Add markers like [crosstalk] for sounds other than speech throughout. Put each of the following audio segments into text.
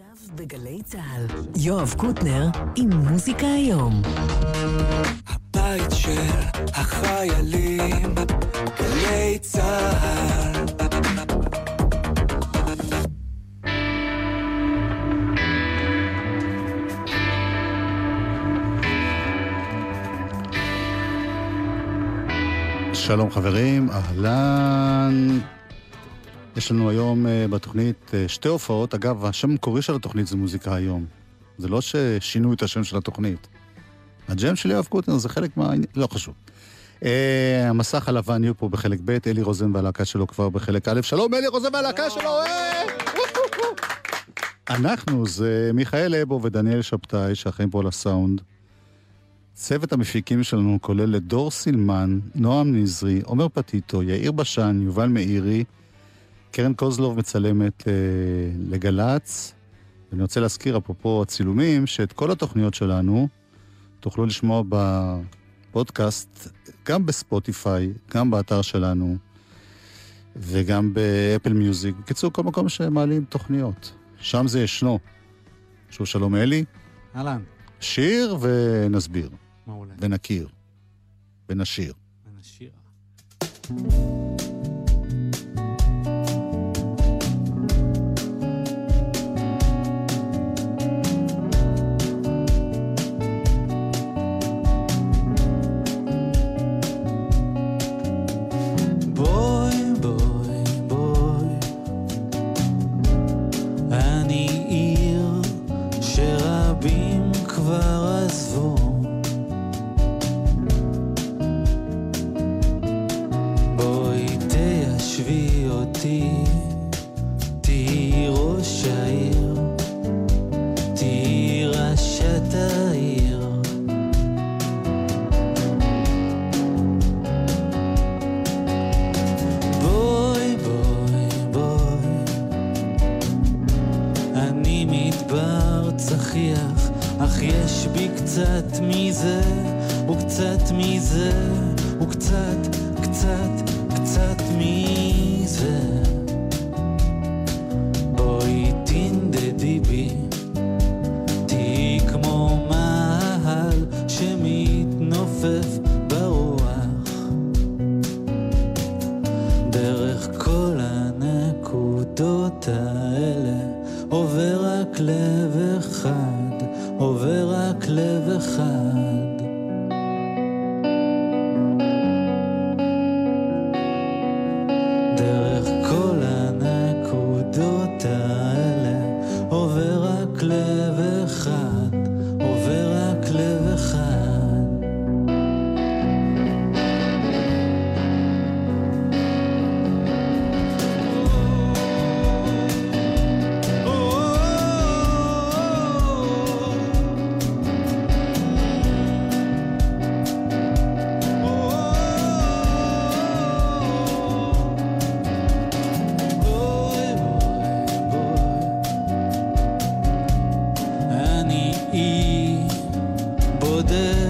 עכשיו בגלי צה"ל, יואב קוטנר עם מוזיקה היום. הבית של החיילים, גלי צה"ל. שלום חברים, אהלן. יש לנו היום uh, בתוכנית uh, שתי הופעות. אגב, השם המקורי של התוכנית זה מוזיקה היום. זה לא ששינו את השם של התוכנית. הג'ם של יואב קוטנר זה חלק מה... לא חשוב. Uh, המסך הלבן יהיו פה בחלק ב', אלי רוזן והלהקה שלו כבר בחלק א'. שלום, אלי רוזן והלהקה שלו! אנחנו זה מיכאל אבו ודניאל שבתאי, שאחראים פה על הסאונד. צוות המפיקים שלנו כולל את דור סילמן, נועם נזרי, עומר פטיטו, יאיר בשן, יובל מאירי, קרן קוזלוב מצלמת אה, לגל"צ. ואני רוצה להזכיר, אפרופו הצילומים, שאת כל התוכניות שלנו תוכלו לשמוע בפודקאסט, גם בספוטיפיי, גם באתר שלנו, וגם באפל מיוזיק. בקיצור, כל מקום שמעלים תוכניות. שם זה ישנו. שוב שלום אלי. אהלן. שיר ונסביר. מעולה. ונכיר. ונשיר. ונשיר. the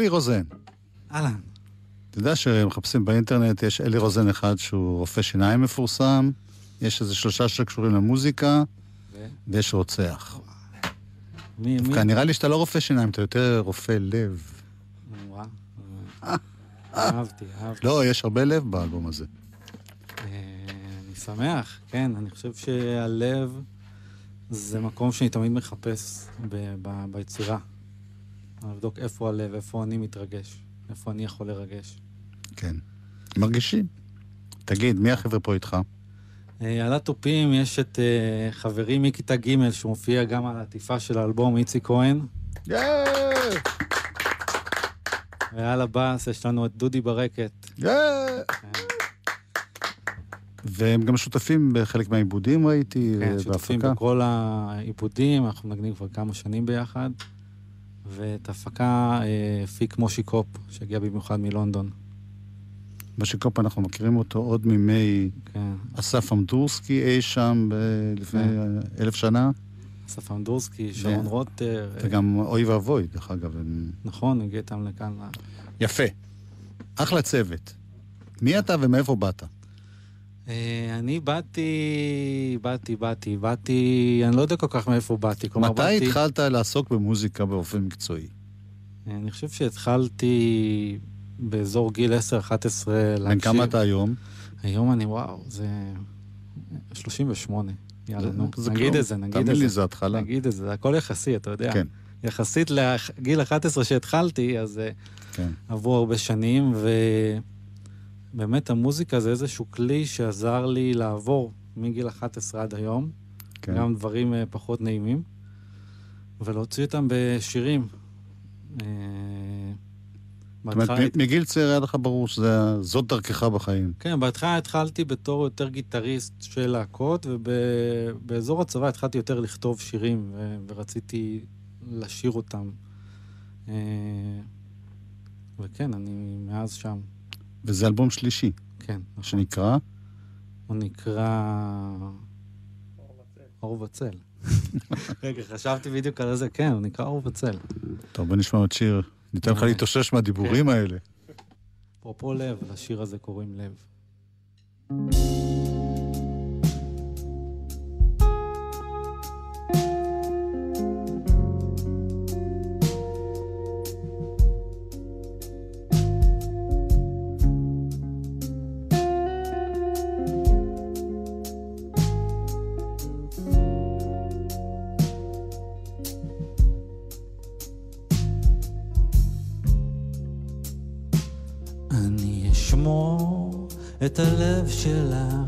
אלי רוזן, אהלן. אתה יודע שמחפשים באינטרנט, יש אלי רוזן אחד שהוא רופא שיניים מפורסם, יש איזה שלושה שקשורים למוזיקה, ו? ויש רוצח. מי, מי? דווקא נראה לי שאתה לא רופא שיניים, אתה יותר רופא לב. וואו. [laughs] אהבתי, אהבתי. לא, יש הרבה לב באלבום הזה. אה, אני שמח, כן, אני חושב שהלב זה מקום שאני תמיד מחפש ביצירה. לבדוק איפה הלב, איפה אני מתרגש, איפה אני יכול לרגש. כן. מרגישים. תגיד, מי החבר'ה פה איתך? אה, על התופים יש את אה, חברי מכיתה ג' שמופיע גם על העטיפה של האלבום, איציק כהן, ועל הבאס יש לנו את דודי ברקת. והם גם שותפים בחלק מהעיבודים, ראיתי, כן, אה, שותפים בהפקה. בכל העיבודים, אנחנו מנגנים כבר כמה שנים ביחד. ואת ההפקה אה, הפיק מושי קופ, שהגיע במיוחד מלונדון. בשיקופ אנחנו מכירים אותו עוד מימי כן. אסף אמדורסקי אי שם ב- לפני כן. אה, אלף שנה, אסף אמדורסקי, שרון ו- רוטר. אה, וגם אוי ואבוי, דרך אגב. הם- נכון, הגיע איתם לכאן. יפה. אחלה צוות. מי אתה ומאיפה באת? אה, אני באתי, באתי, באתי, באתי, אני לא יודע כל כך מאיפה באתי. כלומר, מתי באתי, התחלת לעסוק במוזיקה באופן מקצועי? אה, אני חושב שהתחלתי באזור גיל 10-11 להקשיב. בן כמה אתה היום? היום אני, וואו, זה 38. יאללה, זה- נו, זה נגיד. את זה, נגיד תאמין את לי, זה. זה התחלה. נגיד את זה, זה הכל יחסי, אתה יודע. כן, יחסית לגיל 11 שהתחלתי, אז אה, כן. עברו הרבה שנים, ובאמת המוזיקה זה איזשהו כלי שעזר לי לעבור מגיל 11 עד היום, כן. גם דברים אה, פחות נעימים, ולהוציא אותם בשירים. אה, זאת אומרת, מגיל צעיר היה לך ברור שזאת דרכך בחיים. כן, בהתחלה התחלתי בתור יותר גיטריסט של להקות, ובאזור הצבא התחלתי יותר לכתוב שירים, ו- ורציתי לשיר אותם. אה, וכן, אני מאז שם. וזה אלבום שלישי, כן, נכון. שנקרא... הוא נקרא... אור וצל. [laughs] רגע, חשבתי בדיוק על זה, כן, הוא נקרא אור וצל. טוב, בוא נשמע עוד שיר. ניתן לך אוקיי. להתאושש מהדיבורים האלה. אפרופו לב, לשיר הזה קוראים לב. הלב שלך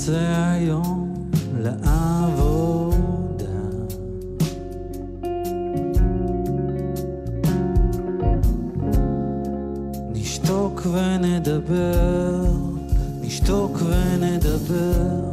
נצא היום לעבודה. נשתוק ונדבר, נשתוק ונדבר,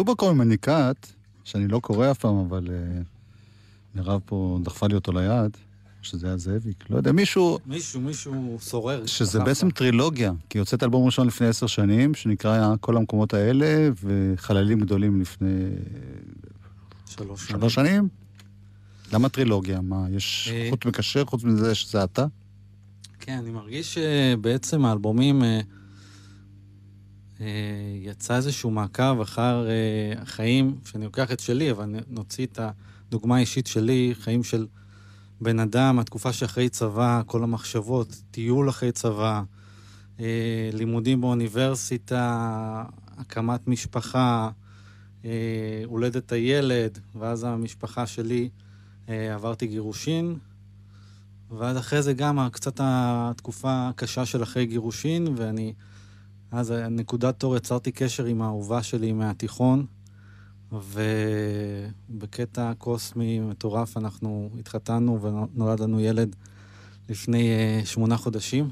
כתוב בקומוניקט, שאני לא קורא אף פעם, אבל אה, מירב פה דחפה לי אותו ליד, שזה היה זאביק, לא יודע, מישהו, מישהו, מישהו סורר. שזה בעצם. טרילוגיה, כי יוצאת אלבום ראשון לפני עשר שנים, שנקרא כל המקומות האלה, וחללים גדולים לפני שלוש שנים. שלוש שנים. למה טרילוגיה? מה, יש אה. חוט מקשר חוץ מזה שזה אתה? כן, אני מרגיש שבעצם האלבומים אה, אה, יצא איזשהו מעקב אחר אה, החיים, שאני לוקח את שלי, אבל נוציא את הדוגמה האישית שלי, חיים של בן אדם, התקופה שאחרי צבא, כל המחשבות, טיול אחרי צבא, אה, לימודים באוניברסיטה, הקמת משפחה, אה, הולדת הילד, ואז המשפחה שלי, אה, עברתי גירושין, ואז אחרי זה גם קצת התקופה הקשה של אחרי גירושין, ואני... אז נקודת אור יצרתי קשר עם האהובה שלי מהתיכון, ובקטע קוסמי מטורף אנחנו התחתנו ונולד לנו ילד לפני אה, שמונה חודשים.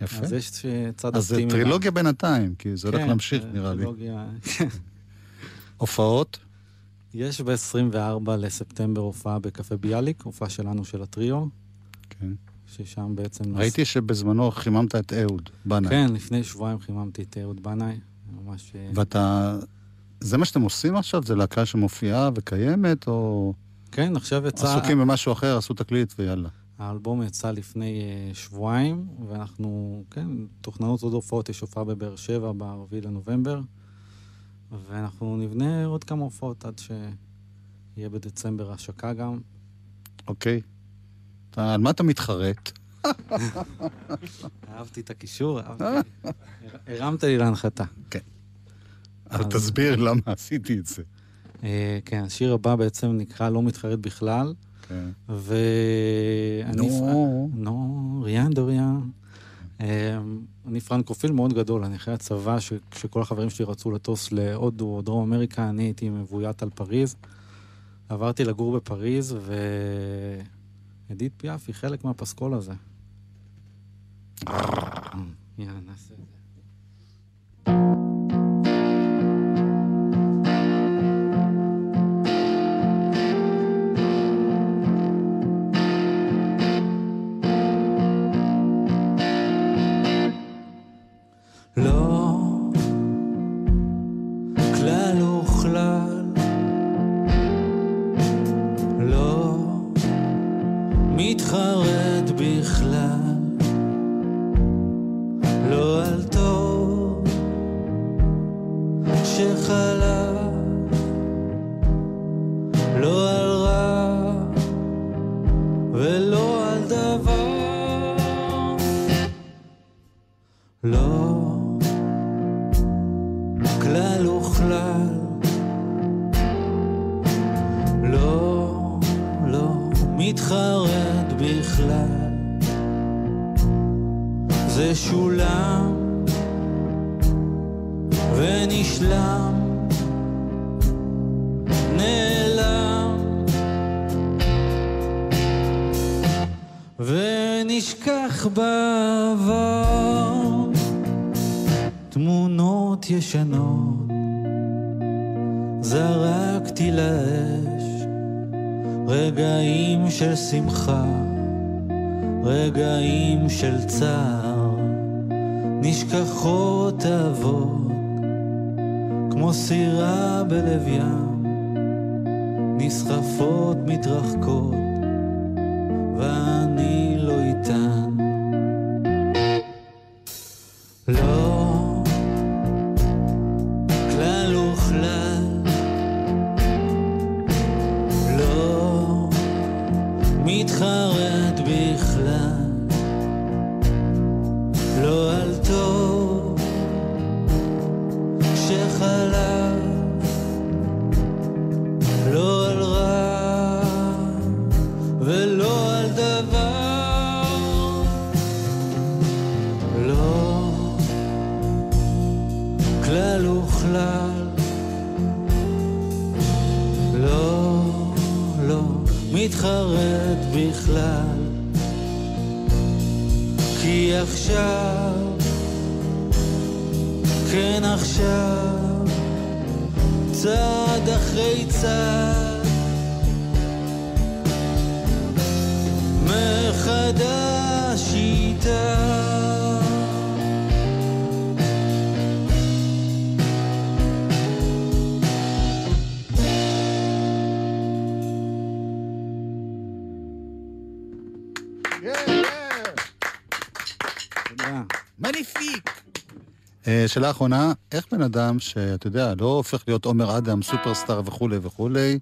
יפה. אז יש אה, צד אז זה. טרילוגיה בינתיים, כי זה הולך כן, להמשיך, זה נראה לי. טרילוגיה. הופעות? יש ב-24 לספטמבר הופעה בקפה ביאליק, הופעה שלנו של הטריו, כן. ששם בעצם... ראיתי שבזמנו חיממת את אהוד בנאי. כן, לפני שבועיים חיממתי את אהוד בנאי, ממש... אה, ואתה... זה מה שאתם עושים עכשיו? זה להקה שמופיעה וקיימת, או כן, עכשיו יצא... עסוקים במשהו אחר, עשו תקליט ויאללה. האלבום יצא לפני uh, שבועיים, ואנחנו, כן, תוכננות עוד הופעות, יש הופעה בבאר שבע ב-4 לנובמבר, ואנחנו נבנה עוד כמה הופעות עד שיהיה בדצמבר השקה גם. אוקיי. אתה, על מה אתה מתחרט? אהבתי את הקישור, אהבתי. הר- הרמת לי להנחתה. אז אז- תסביר למה עשיתי את זה. Uh, כן, השיר הבא בעצם נקרא לא מתחרט בכלל, כן. ואני... נו. נו, ריאן דוריאן. אמ, אני פרנקופיל מאוד גדול, אני אחרי הצבא, כשכל החברים שלי רצו לטוס להודו או דרום אמריקה, אני הייתי מבוית על פריז. עברתי לגור בפריז, ואדית פיאף היא חלק מהפסקול הזה. יאללה, נעשה את זה. שמחה רגעים של צער נשכחות אבות כמו סירה בלב ים כי עכשיו, כן עכשיו, צעד אחרי צעד מחדש איתה שאלה אחרונה, איך בן אדם שאתה יודע, לא הופך להיות עומר אדם, סופרסטאר וכולי וכולי,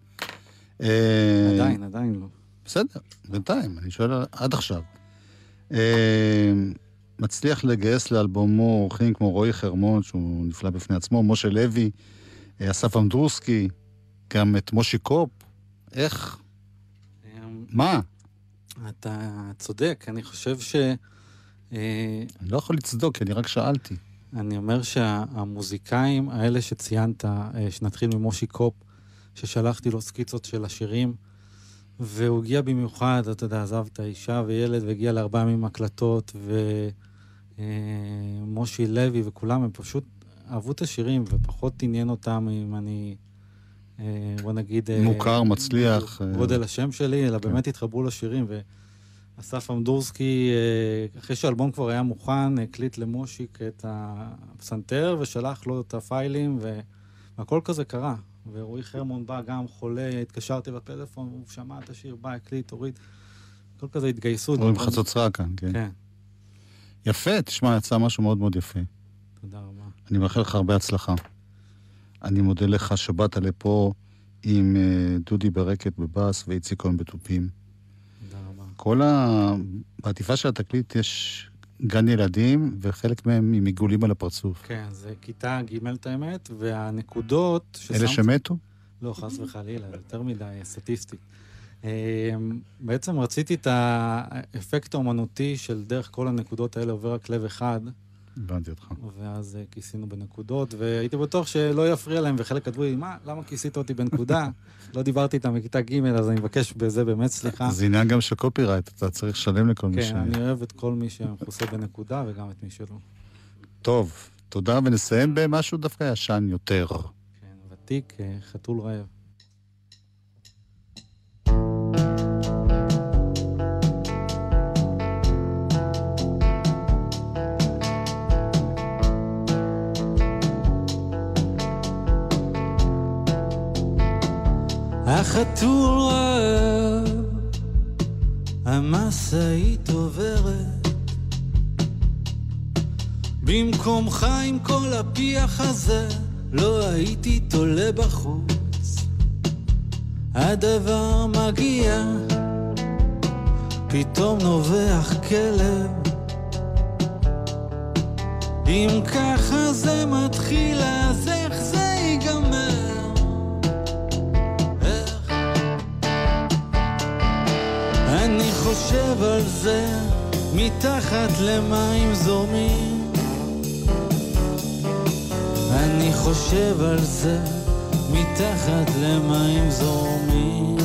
אה, עדיין, עדיין לא. בסדר, בינתיים, אני שואל עד עכשיו. אה, מצליח לגייס לאלבומו אורחים כמו רועי חרמון, שהוא נפלא בפני עצמו, משה לוי, אה, אסף אמדרוסקי, גם את מושי קופ. איך? אמ, מה? אתה צודק, אני חושב ש... אה, אני לא יכול לצדוק, כי אני רק שאלתי. אני אומר שהמוזיקאים האלה שציינת, אה, שנתחיל ממושי קופ, ששלחתי לו סקיצות של השירים, והוא הגיע במיוחד, אתה יודע, עזב את האישה וילד והגיע לארבעה ימים הקלטות, ומושי לוי וכולם, הם פשוט אהבו את השירים, ופחות עניין אותם אם אני, אה, בוא נגיד... אה, מוכר, מצליח, אה. גודל השם שלי, אלא באמת התחברו לשירים. ואסף אמדורסקי, אה, אחרי שהאלבום כבר היה מוכן, הקליט למושיק את הפסנתר ושלח לו את הפיילים, והכל כזה קרה. ורועי חרמון בא גם חולה, התקשרתי בפלאפון, הוא שמע את השיר, בא, הקליט, הוריד. הכל כזה התגייסות. רואים חצוצרה כאן, כן. כן, יפה, תשמע, יצא משהו מאוד מאוד יפה. תודה רבה. אני מאחל לך הרבה הצלחה. אני מודה לך שבאת לפה עם אה, דודי ברקת בבאס ואיציק כהן בתופים. תודה רבה. כל ה... בעטיפה של התקליט יש גן ילדים, וחלק מהם עם עיגולים על הפרצוף. כן, זה כיתה ג' את האמת, והנקודות אלה ששמת- שמתו? לא, חס וחלילה, יותר מדי סטטיסטי. אמ, בעצם רציתי את האפקט האומנותי של דרך כל הנקודות האלה עובר רק לב אחד, הבנתי אותך. ואז אה, כיסינו בנקודות, והייתי בטוח שלא יפריע להם, וחלק כתבו לי, מה, למה כיסית אותי בנקודה? [laughs] לא דיברתי איתם בכיתה ג', אז אני מבקש בזה באמת סליחה. זה עניין גם של קופירייט, אתה צריך לשלם לכל מי ש... כן, אני אוהב את כל מי שמכוסה בנקודה, וגם את מי שלא. טוב, תודה, ונסיים במשהו דווקא ישן יותר. כן, ותיק, אה, חתול רעב. החתול רעב, המשאית עוברת במקומך עם כל הפיח הזה לא הייתי תולה בחוץ. הדבר מגיע פתאום נובח כלב. אם ככה זה מתחיל אז איך זה חושב על זה מתחת למים זורמים. אני חושב על זה מתחת למים זורמים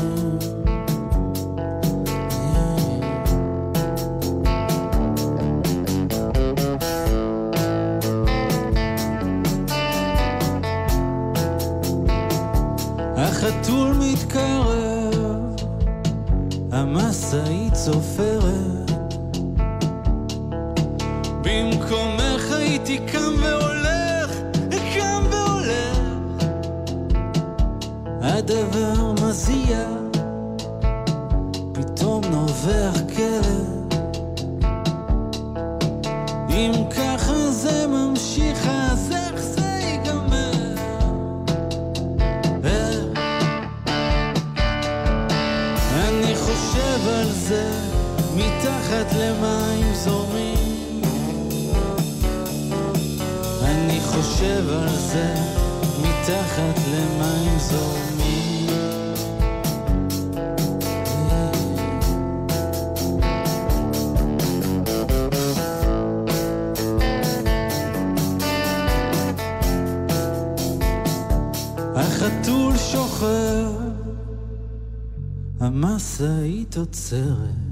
עוצרת.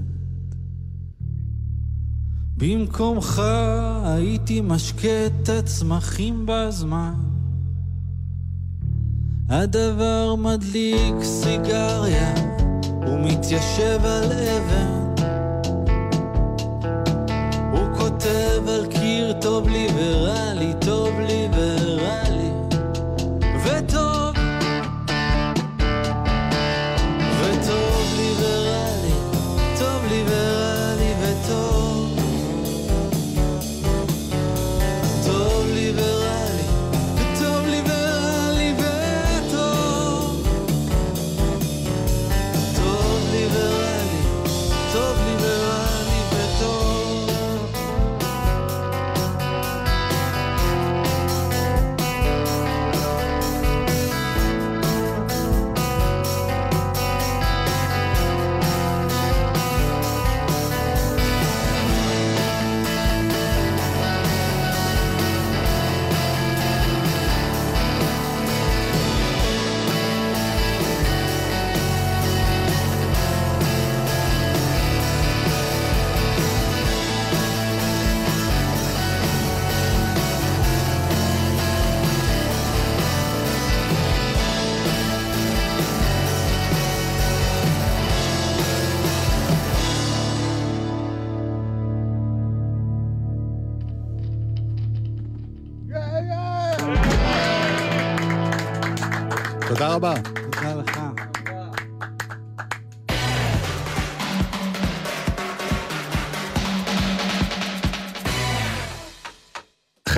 במקומך הייתי משקה את הצמחים בזמן. הדבר מדליק סיגריה ומתיישב על אבן. הוא כותב על קיר טוב לי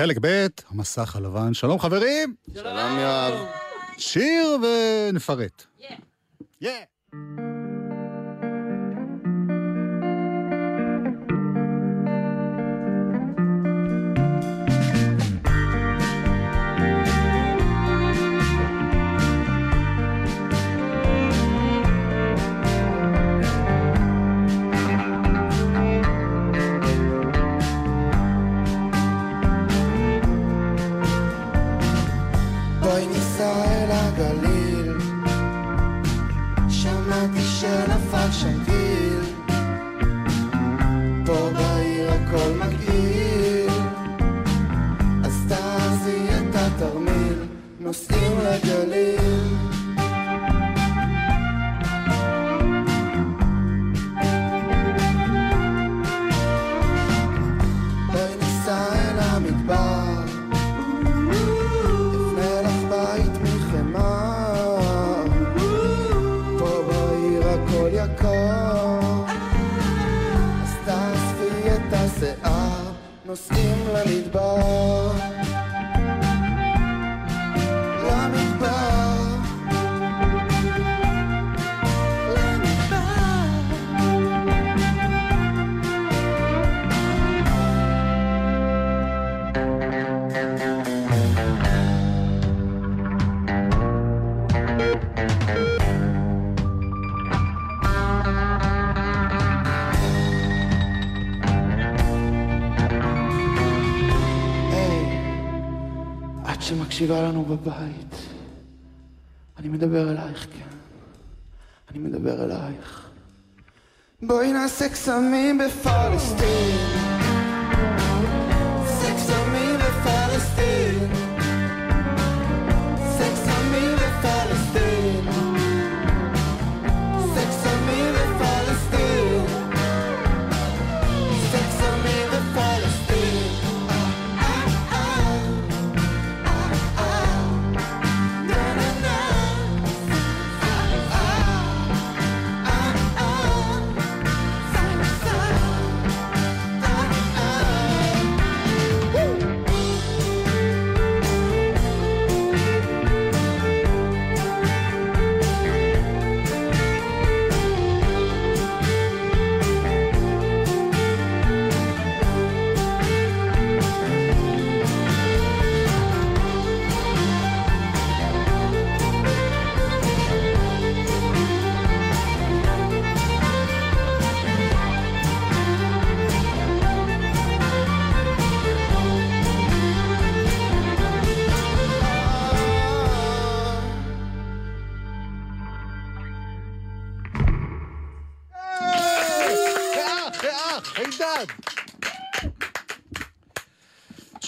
חלק ב', המסך הלבן. שלום חברים, שלום יואב. שיר ונפרט. Yeah. בואי שמקשיבה לנו בבית, אני מדבר אלייך, כן. אני מדבר אלייך. בואי נעשה קסמים בפלסטין.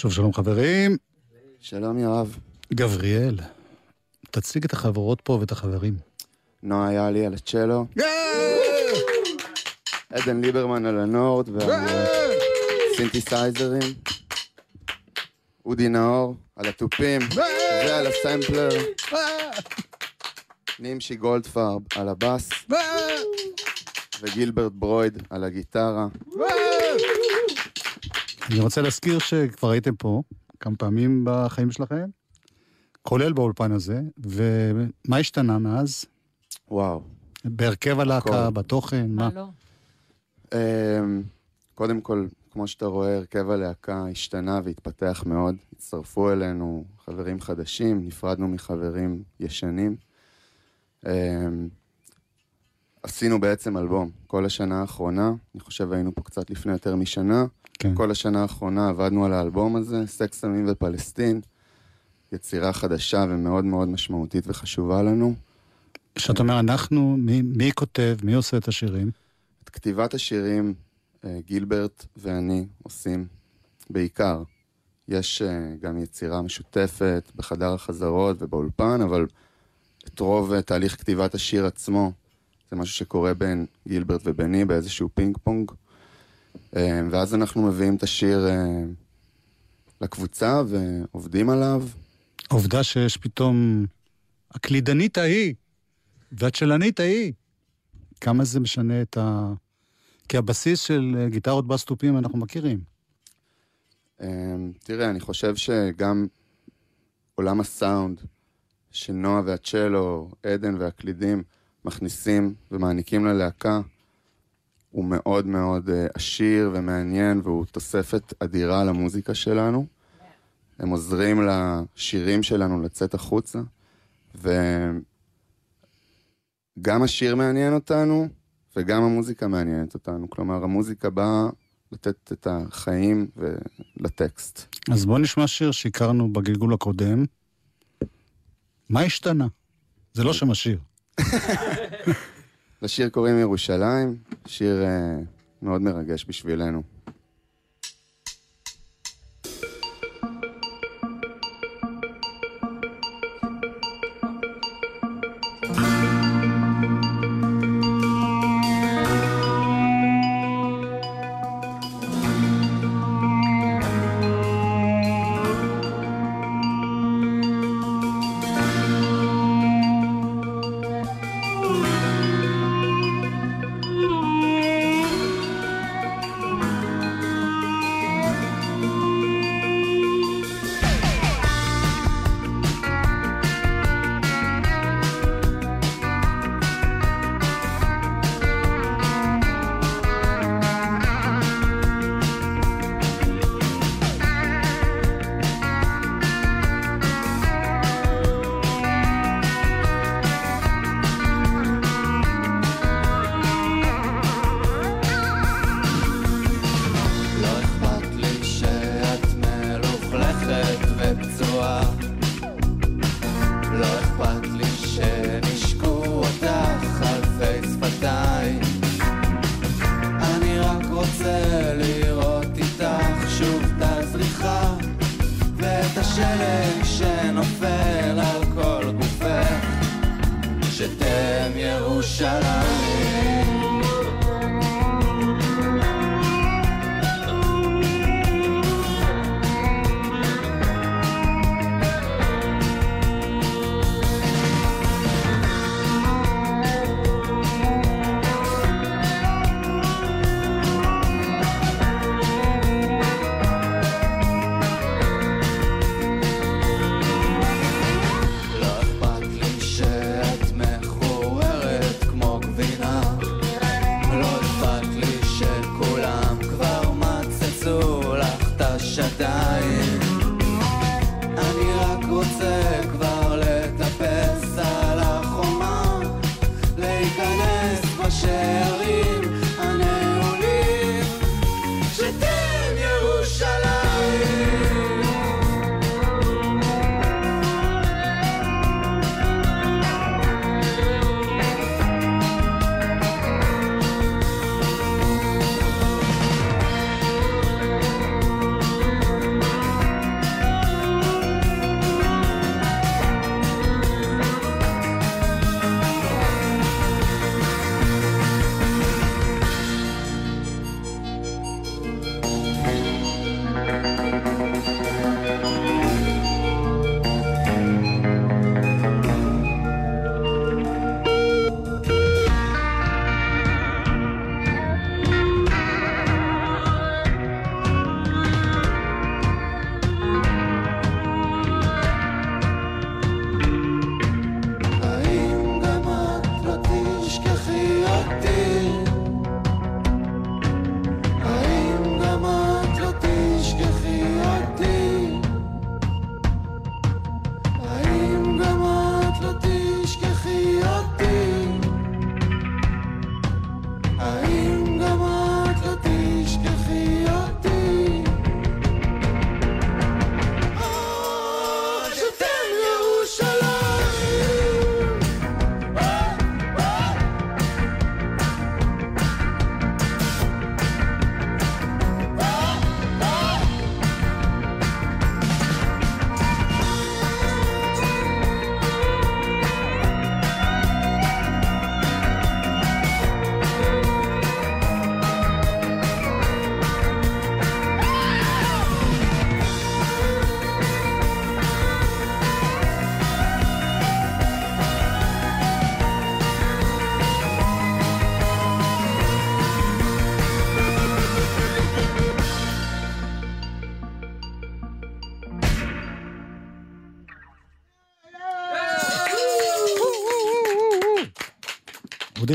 שוב שלום חברים. שלום יואב. גבריאל, תציג את החברות פה ואת החברים. נועה יאלי על הצ'לו, עדן ליברמן על הנורד והסינתסייזרים, אודי נאור על התופים ועל הסמפלר, נימשי גולדפרב על הבאס. וגילברט ברויד על הגיטרה. אני רוצה להזכיר שכבר הייתם פה כמה פעמים בחיים שלכם, כולל באולפן הזה, ומה השתנה מאז? וואו. בהרכב הלהקה, הכל. בתוכן, מה? לא? קודם כל, כמו שאתה רואה, הרכב הלהקה השתנה והתפתח מאוד. הצטרפו אלינו חברים חדשים, נפרדנו מחברים ישנים. אמ, עשינו בעצם אלבום כל השנה האחרונה, אני חושב היינו פה קצת לפני יותר משנה. כן. כל השנה האחרונה עבדנו על האלבום הזה, סקס, סמים ופלסטין. יצירה חדשה ומאוד מאוד משמעותית וחשובה לנו. כשאתה אומר אנחנו, מי, מי כותב, מי עושה את השירים? את כתיבת השירים אה, גילברט ואני עושים בעיקר. יש אה, גם יצירה משותפת בחדר החזרות ובאולפן, אבל את רוב אה, תהליך כתיבת השיר עצמו זה משהו שקורה בין גילברט וביני באיזשהו פינג פונג. אה, ואז אנחנו מביאים את השיר אה, לקבוצה ועובדים עליו. העובדה שיש פתאום הקלידנית ההיא והצ'לנית ההיא, כמה זה משנה את ה... כי הבסיס של אה, גיטרות בס תופים אנחנו מכירים. תראה, אני חושב שגם עולם הסאונד שנועה והצ'לו, עדן והקלידים מכניסים ומעניקים ללהקה, הוא מאוד מאוד אה, עשיר ומעניין, והוא תוספת אדירה למוזיקה שלנו. הם עוזרים לשירים שלנו לצאת החוצה, וגם השיר מעניין אותנו, וגם המוזיקה מעניינת אותנו. כלומר, המוזיקה באה לתת את החיים לטקסט. אז בואו נשמע שיר שהכרנו בגלגול הקודם. מה השתנה? זה לא שם השיר. [laughs] לשיר קוראים ירושלים, שיר אה, מאוד מרגש בשבילנו.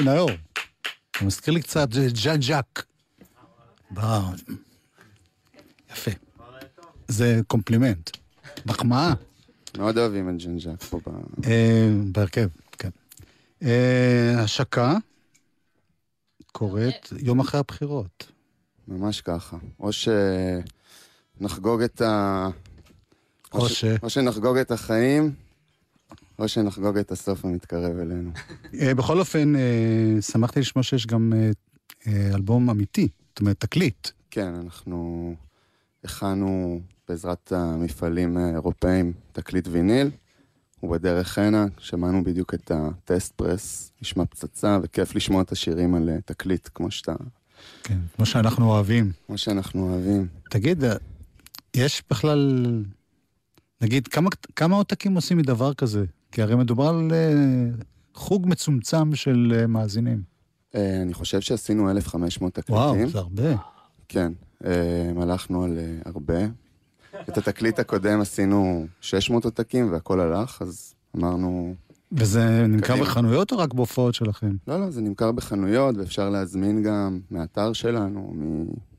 נאור, אתה מזכיר לי קצת ז'אן ז'אק. ב- יפה. זה קומפלימנט. מחמאה. מאוד אוהבים את ג'נג'ק פה ב... אה, בהרכב, כן. אה, השקה קורית יום אחרי הבחירות. ממש ככה. או שנחגוג את ה... או ש... או שנחגוג את החיים, או שנחגוג את הסוף המתקרב אלינו. [laughs] אה, בכל אופן, אה, שמחתי לשמוע שיש גם אה, אלבום אמיתי, זאת אומרת, תקליט. כן, אנחנו הכנו בעזרת המפעלים האירופאים תקליט ויניל, ובדרך הנה שמענו בדיוק את הטסט פרס, נשמע פצצה, וכיף לשמוע את השירים על תקליט, כמו שאתה, כן, כמו שאנחנו אוהבים. כמו שאנחנו אוהבים. תגיד, יש בכלל, נגיד, כמה, כמה עותקים עושים מדבר כזה? כי הרי מדובר על אה, חוג מצומצם של אה, מאזינים. אה, אני חושב שעשינו 1,500 תקליטים. וואו, זה הרבה. כן, הלכנו על הרבה. את התקליט הקודם עשינו 600 עותקים והכל הלך, אז אמרנו, וזה נמכר קדימה. בחנויות או רק בהופעות שלכם? לא, לא, זה נמכר בחנויות ואפשר להזמין גם מהאתר שלנו,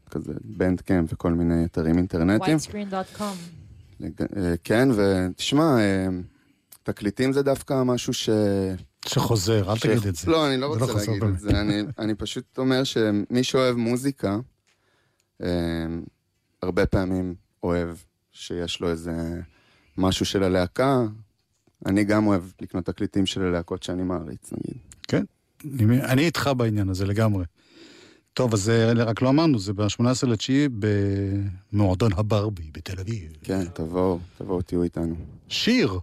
מכזה בנדקאמפ וכל מיני אתרים אינטרנטיים. whitescreen.com. לג- כן, ותשמע, תקליטים זה דווקא משהו ש... שחוזר, אל ש- תגיד את זה. לא, אני לא לא רוצה חוזר להגיד באמת. את זה. אני, [laughs] אני פשוט אומר שמי שאוהב מוזיקה, אה, הרבה פעמים אוהב שיש לו איזה משהו של הלהקה. אני גם אוהב לקנות תקליטים של הלהקות שאני מעריץ, נגיד. כן, אני, אני איתך בעניין הזה לגמרי. טוב, אז זה רק לא אמרנו, זה ב-18 לתשיעי במועדון הברבי בתל אביב. כן, תבואו, תבואו, תהיו איתנו. שיר!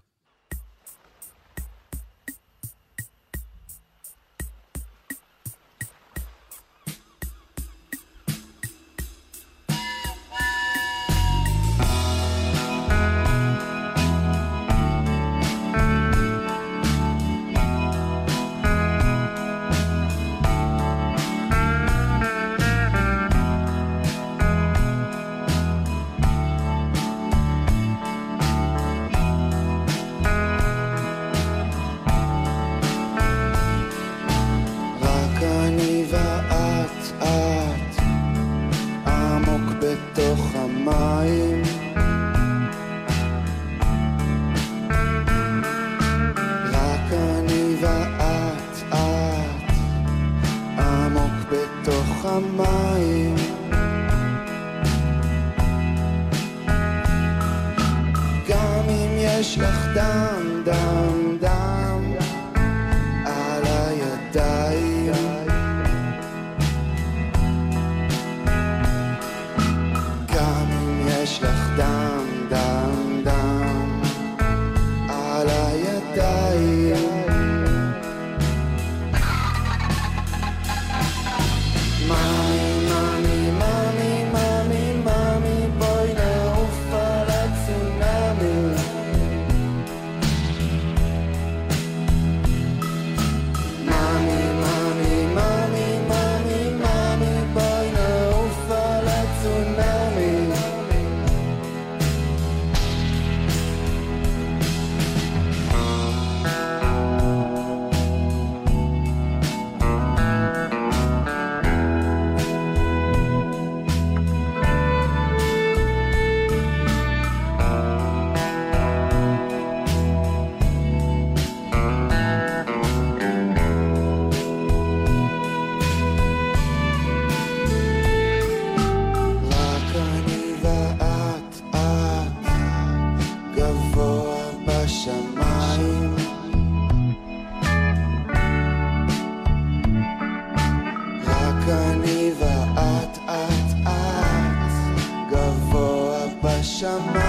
chamar.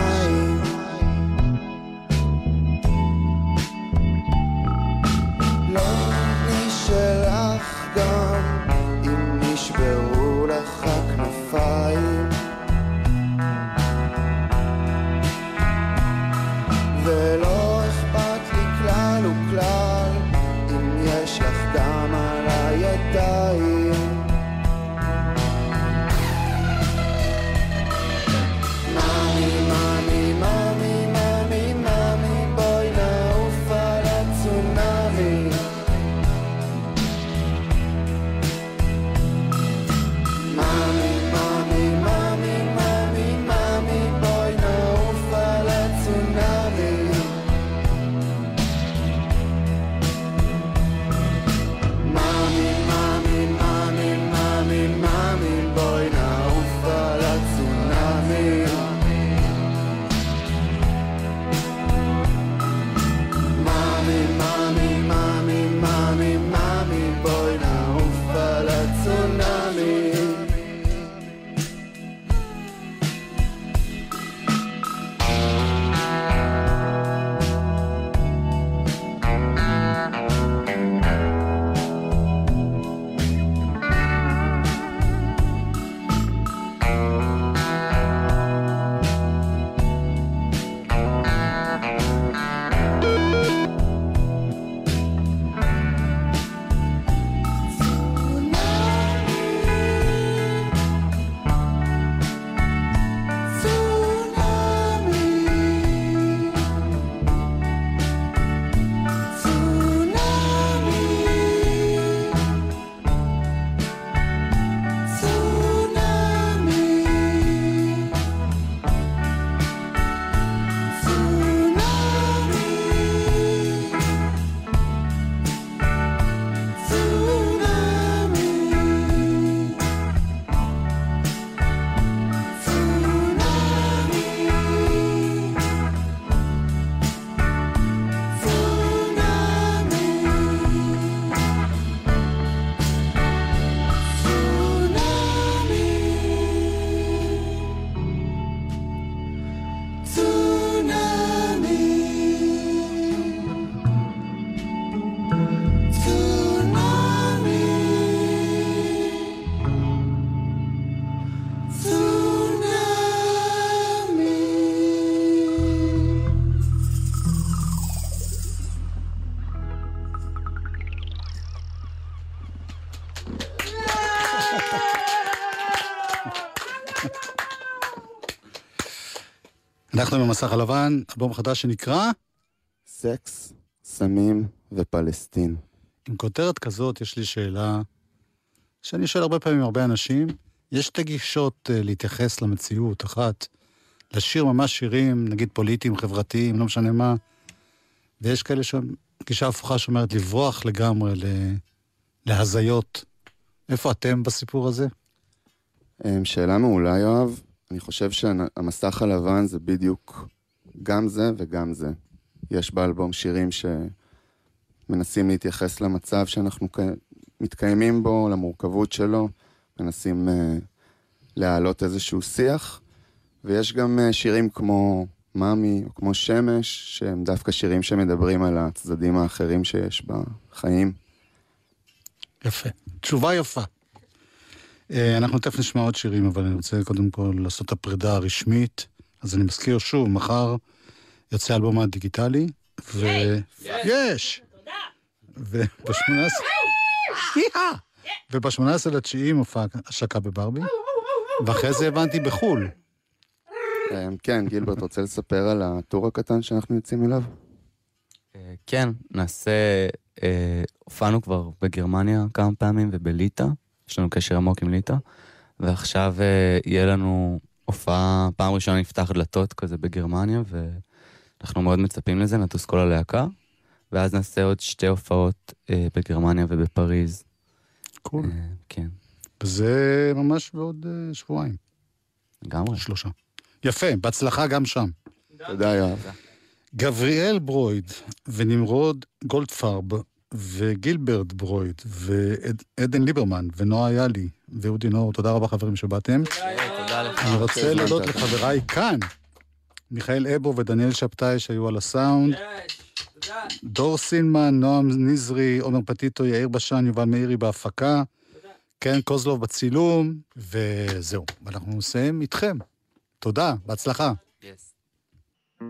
אנחנו במסך הלבן, אלבום חדש שנקרא, סקס, סמים ופלסטין. עם כותרת כזאת יש לי שאלה, שאני שואל הרבה פעמים הרבה אנשים, יש שתי גישות uh, להתייחס למציאות, אחת, לשיר ממש שירים, נגיד פוליטיים, חברתיים, לא משנה מה, ויש כאלה שגישה הפוכה שאומרת לברוח לגמרי ל... להזיות. איפה אתם בסיפור הזה? אמ, שאלה מעולה, יואב. אני חושב שהמסך הלבן זה בדיוק גם זה וגם זה. יש באלבום שירים שמנסים להתייחס למצב שאנחנו מתקיימים בו, למורכבות שלו, מנסים uh, להעלות איזשהו שיח, ויש גם uh, שירים כמו מאמי או כמו שמש, שהם דווקא שירים שמדברים על הצדדים האחרים שיש בחיים. יפה. תשובה יפה. אה, אנחנו תכף נשמע עוד שירים, אבל אני רוצה קודם כל לעשות את הפרידה הרשמית. אז אני מזכיר שוב, מחר יוצא אלבום הדיגיטלי, ו... יש! וב-18 לתשיעי מופע השקה בברבי, ואחרי זה הבנתי בחו"ל. אה, כן, גילברט, רוצה לספר על הטור הקטן שאנחנו יוצאים אליו? אה, כן, נעשה... הופענו כבר בגרמניה כמה פעמים ובליטא. יש לנו קשר עמוק עם ליטא, ועכשיו uh, יהיה לנו הופעה, פעם ראשונה נפתח דלתות כזה בגרמניה, ואנחנו מאוד מצפים לזה, נטוס כל הלהקה, ואז נעשה עוד שתי הופעות uh, בגרמניה ובפריז. קול. Cool. Uh, כן. וזה ממש בעוד uh, שבועיים. לגמרי. שלושה. יפה, בהצלחה גם שם. תודה, יואב. גבריאל ברויד ונמרוד גולדפרב וגילברד ברויד, ועדן ליברמן, ונועה יאלי, ואודי נור, תודה רבה חברים שבאתם. אני רוצה להודות לחבריי כאן, מיכאל אבו ודניאל שבתאי שהיו על הסאונד. דור סילמן, נועם נזרי, עומר פטיטו, יאיר בשן, יובל מאירי בהפקה. קרן קוזלוב בצילום, וזהו. ואנחנו נסיים איתכם. תודה, בהצלחה. Yes.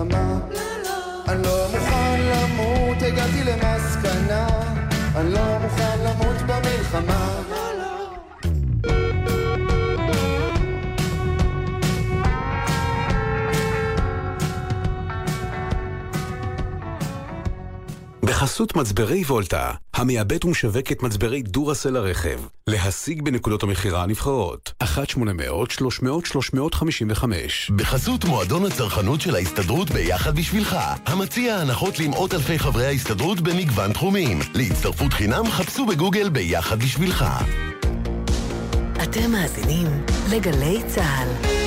במלחמה. אני בחסות מצברי וולטה, המייבאת ומשווקת מצברי דורסל לרכב, להשיג בנקודות המכירה הנבחרות, 1-800-300-355. בחסות מועדון הצרכנות של ההסתדרות ביחד בשבילך, המציע הנחות למאות אלפי חברי ההסתדרות במגוון תחומים. להצטרפות חינם חפשו בגוגל ביחד בשבילך. אתם מאזינים לגלי צה"ל.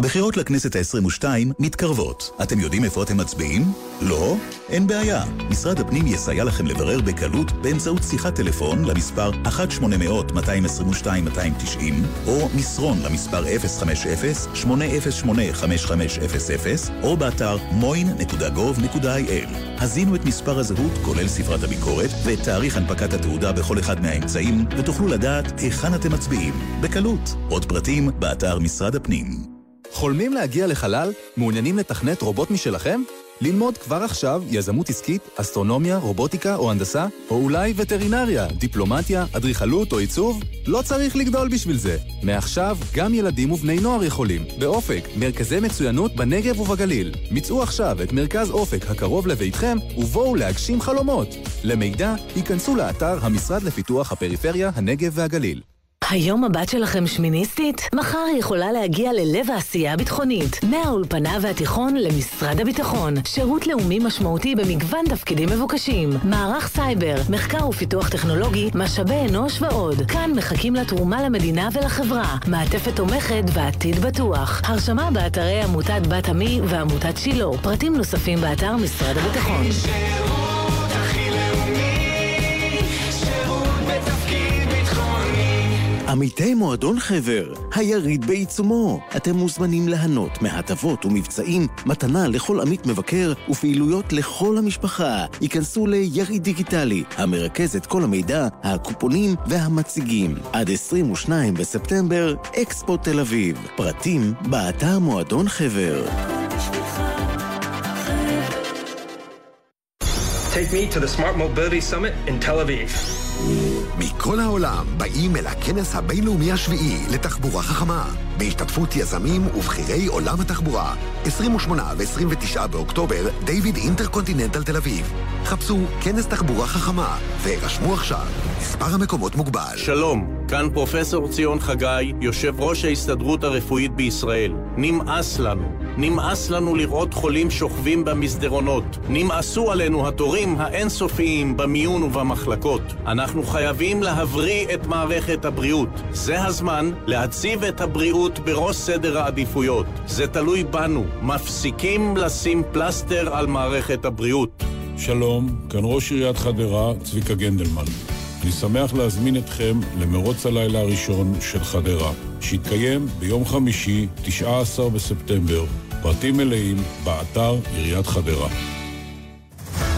הבחירות לכנסת ה-22 מתקרבות. אתם יודעים איפה אתם מצביעים? לא? אין בעיה. משרד הפנים יסייע לכם לברר בקלות באמצעות שיחת טלפון למספר 1-800-222-290 או מסרון למספר 050-808-5500 או באתר moin.gov.il. הזינו את מספר הזהות, כולל ספרת הביקורת, ואת תאריך הנפקת התעודה בכל אחד מהאמצעים, ותוכלו לדעת היכן אתם מצביעים. בקלות. עוד פרטים באתר משרד הפנים. חולמים להגיע לחלל? מעוניינים לתכנת רובוט משלכם? ללמוד כבר עכשיו יזמות עסקית, אסטרונומיה, רובוטיקה או הנדסה? או אולי וטרינריה, דיפלומטיה, אדריכלות או עיצוב? לא צריך לגדול בשביל זה. מעכשיו, גם ילדים ובני נוער יכולים. באופק, מרכזי מצוינות בנגב ובגליל. מצאו עכשיו את מרכז אופק הקרוב לביתכם, ובואו להגשים חלומות. למידע, היכנסו לאתר המשרד לפיתוח הפריפריה, הנגב והגליל. היום הבת שלכם שמיניסטית? מחר היא יכולה להגיע ללב העשייה הביטחונית. מהאולפנה והתיכון למשרד הביטחון. שירות לאומי משמעותי במגוון תפקידים מבוקשים. מערך סייבר, מחקר ופיתוח טכנולוגי, משאבי אנוש ועוד. כאן מחכים לתרומה למדינה ולחברה. מעטפת תומכת ועתיד בטוח. הרשמה באתרי עמותת בת עמי ועמותת שילה. פרטים נוספים באתר משרד הביטחון. עמיתי מועדון חבר, היריד בעיצומו. אתם מוזמנים ליהנות מהטבות ומבצעים, מתנה לכל עמית מבקר ופעילויות לכל המשפחה. היכנסו ליריד דיגיטלי, המרכז את כל המידע, הקופונים והמציגים. עד 22 בספטמבר, אקספו תל אביב. פרטים באתר מועדון חבר. Take me to the Smart Mobility Summit in Tel Aviv. מכל העולם באים אל הכנס הבינלאומי השביעי לתחבורה חכמה, בהשתתפות יזמים ובכירי עולם התחבורה. 28 ו-29 באוקטובר, דיוויד אינטרקונטיננטל תל אביב. חפשו כנס תחבורה חכמה, והירשמו עכשיו. מספר המקומות מוגבל. שלום, כאן פרופסור ציון חגי, יושב ראש ההסתדרות הרפואית בישראל. נמאס לנו. נמאס לנו לראות חולים שוכבים במסדרונות. נמאסו עלינו התורים האינסופיים במיון ובמחלקות. אנחנו חייבים להבריא את מערכת הבריאות. זה הזמן להציב את הבריאות בראש סדר העדיפויות. זה תלוי בנו. מפסיקים לשים פלסטר על מערכת הבריאות. שלום, כאן ראש עיריית חדרה, צביקה גנדלמן. אני שמח להזמין אתכם למרוץ הלילה הראשון של חדרה, שיתקיים ביום חמישי, 19 בספטמבר. פרטים מלאים באתר עיריית חדרה.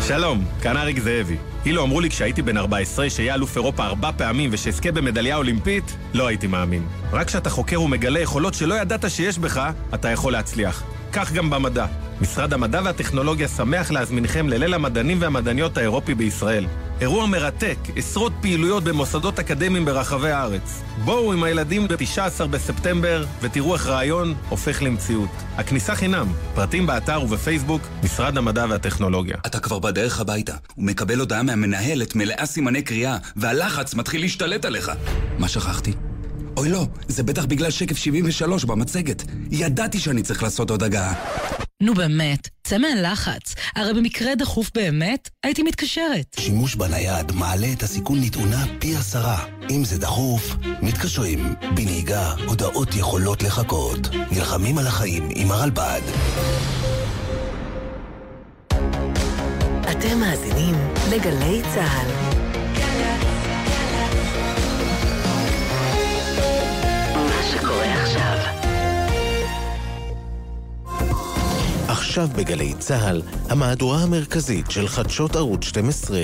שלום, כאן אריק זאבי. אילו אמרו לי כשהייתי בן 14 שיהיה אלוף אירופה ארבע פעמים ושאזכה במדליה אולימפית, לא הייתי מאמין. רק כשאתה חוקר ומגלה יכולות שלא ידעת שיש בך, אתה יכול להצליח. כך גם במדע. משרד המדע והטכנולוגיה שמח להזמינכם לליל המדענים והמדעניות האירופי בישראל. אירוע מרתק, עשרות פעילויות במוסדות אקדמיים ברחבי הארץ. בואו עם הילדים ב-19 בספטמבר ותראו איך רעיון הופך למציאות. הכניסה חינם, פרטים באתר ובפייסבוק, משרד המדע והטכנולוגיה. אתה כבר בדרך הביתה, ומקבל הודעה מהמנהלת מלאה סימני קריאה, והלחץ מתחיל להשתלט עליך. מה שכחתי? אוי לא, זה בטח בגלל שקף 73 במצגת. ידעתי שאני צריך לעשות עוד הגעה. נו באמת, צא מהלחץ. הרי במקרה דחוף באמת, הייתי מתקשרת. שימוש בנייד מעלה את הסיכון לתאונה פי עשרה. אם זה דחוף, מתקשרים. בנהיגה, הודעות יכולות לחכות. נלחמים על החיים עם הרלב"ד. אתם מאזינים לגלי צה"ל. עכשיו בגלי צה"ל, המהדורה המרכזית של חדשות ערוץ 12.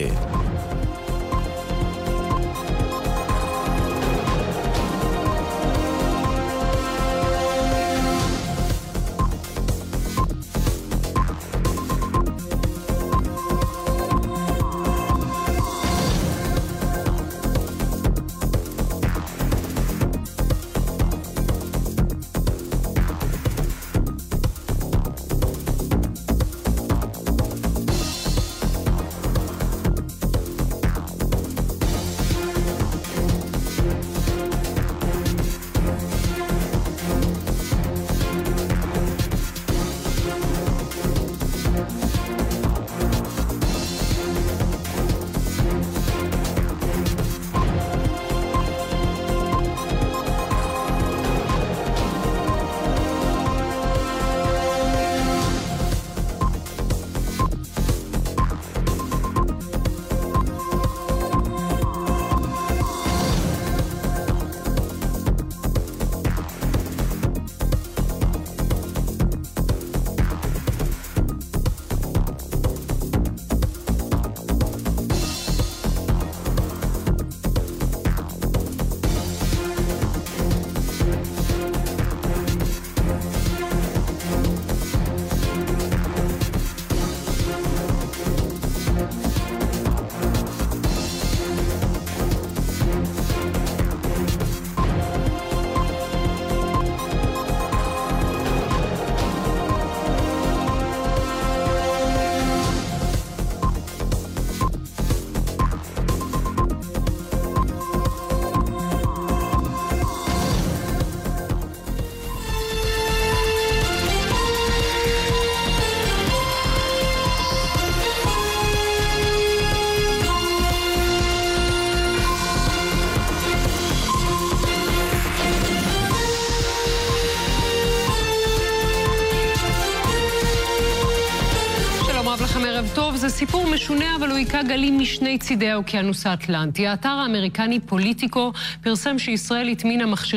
זה סיפור משונה, אבל הוא היכה גלים משני צידי האוקיינוס האטלנטי. האתר האמריקני פוליטיקו פרסם שישראל הטמינה מכשירי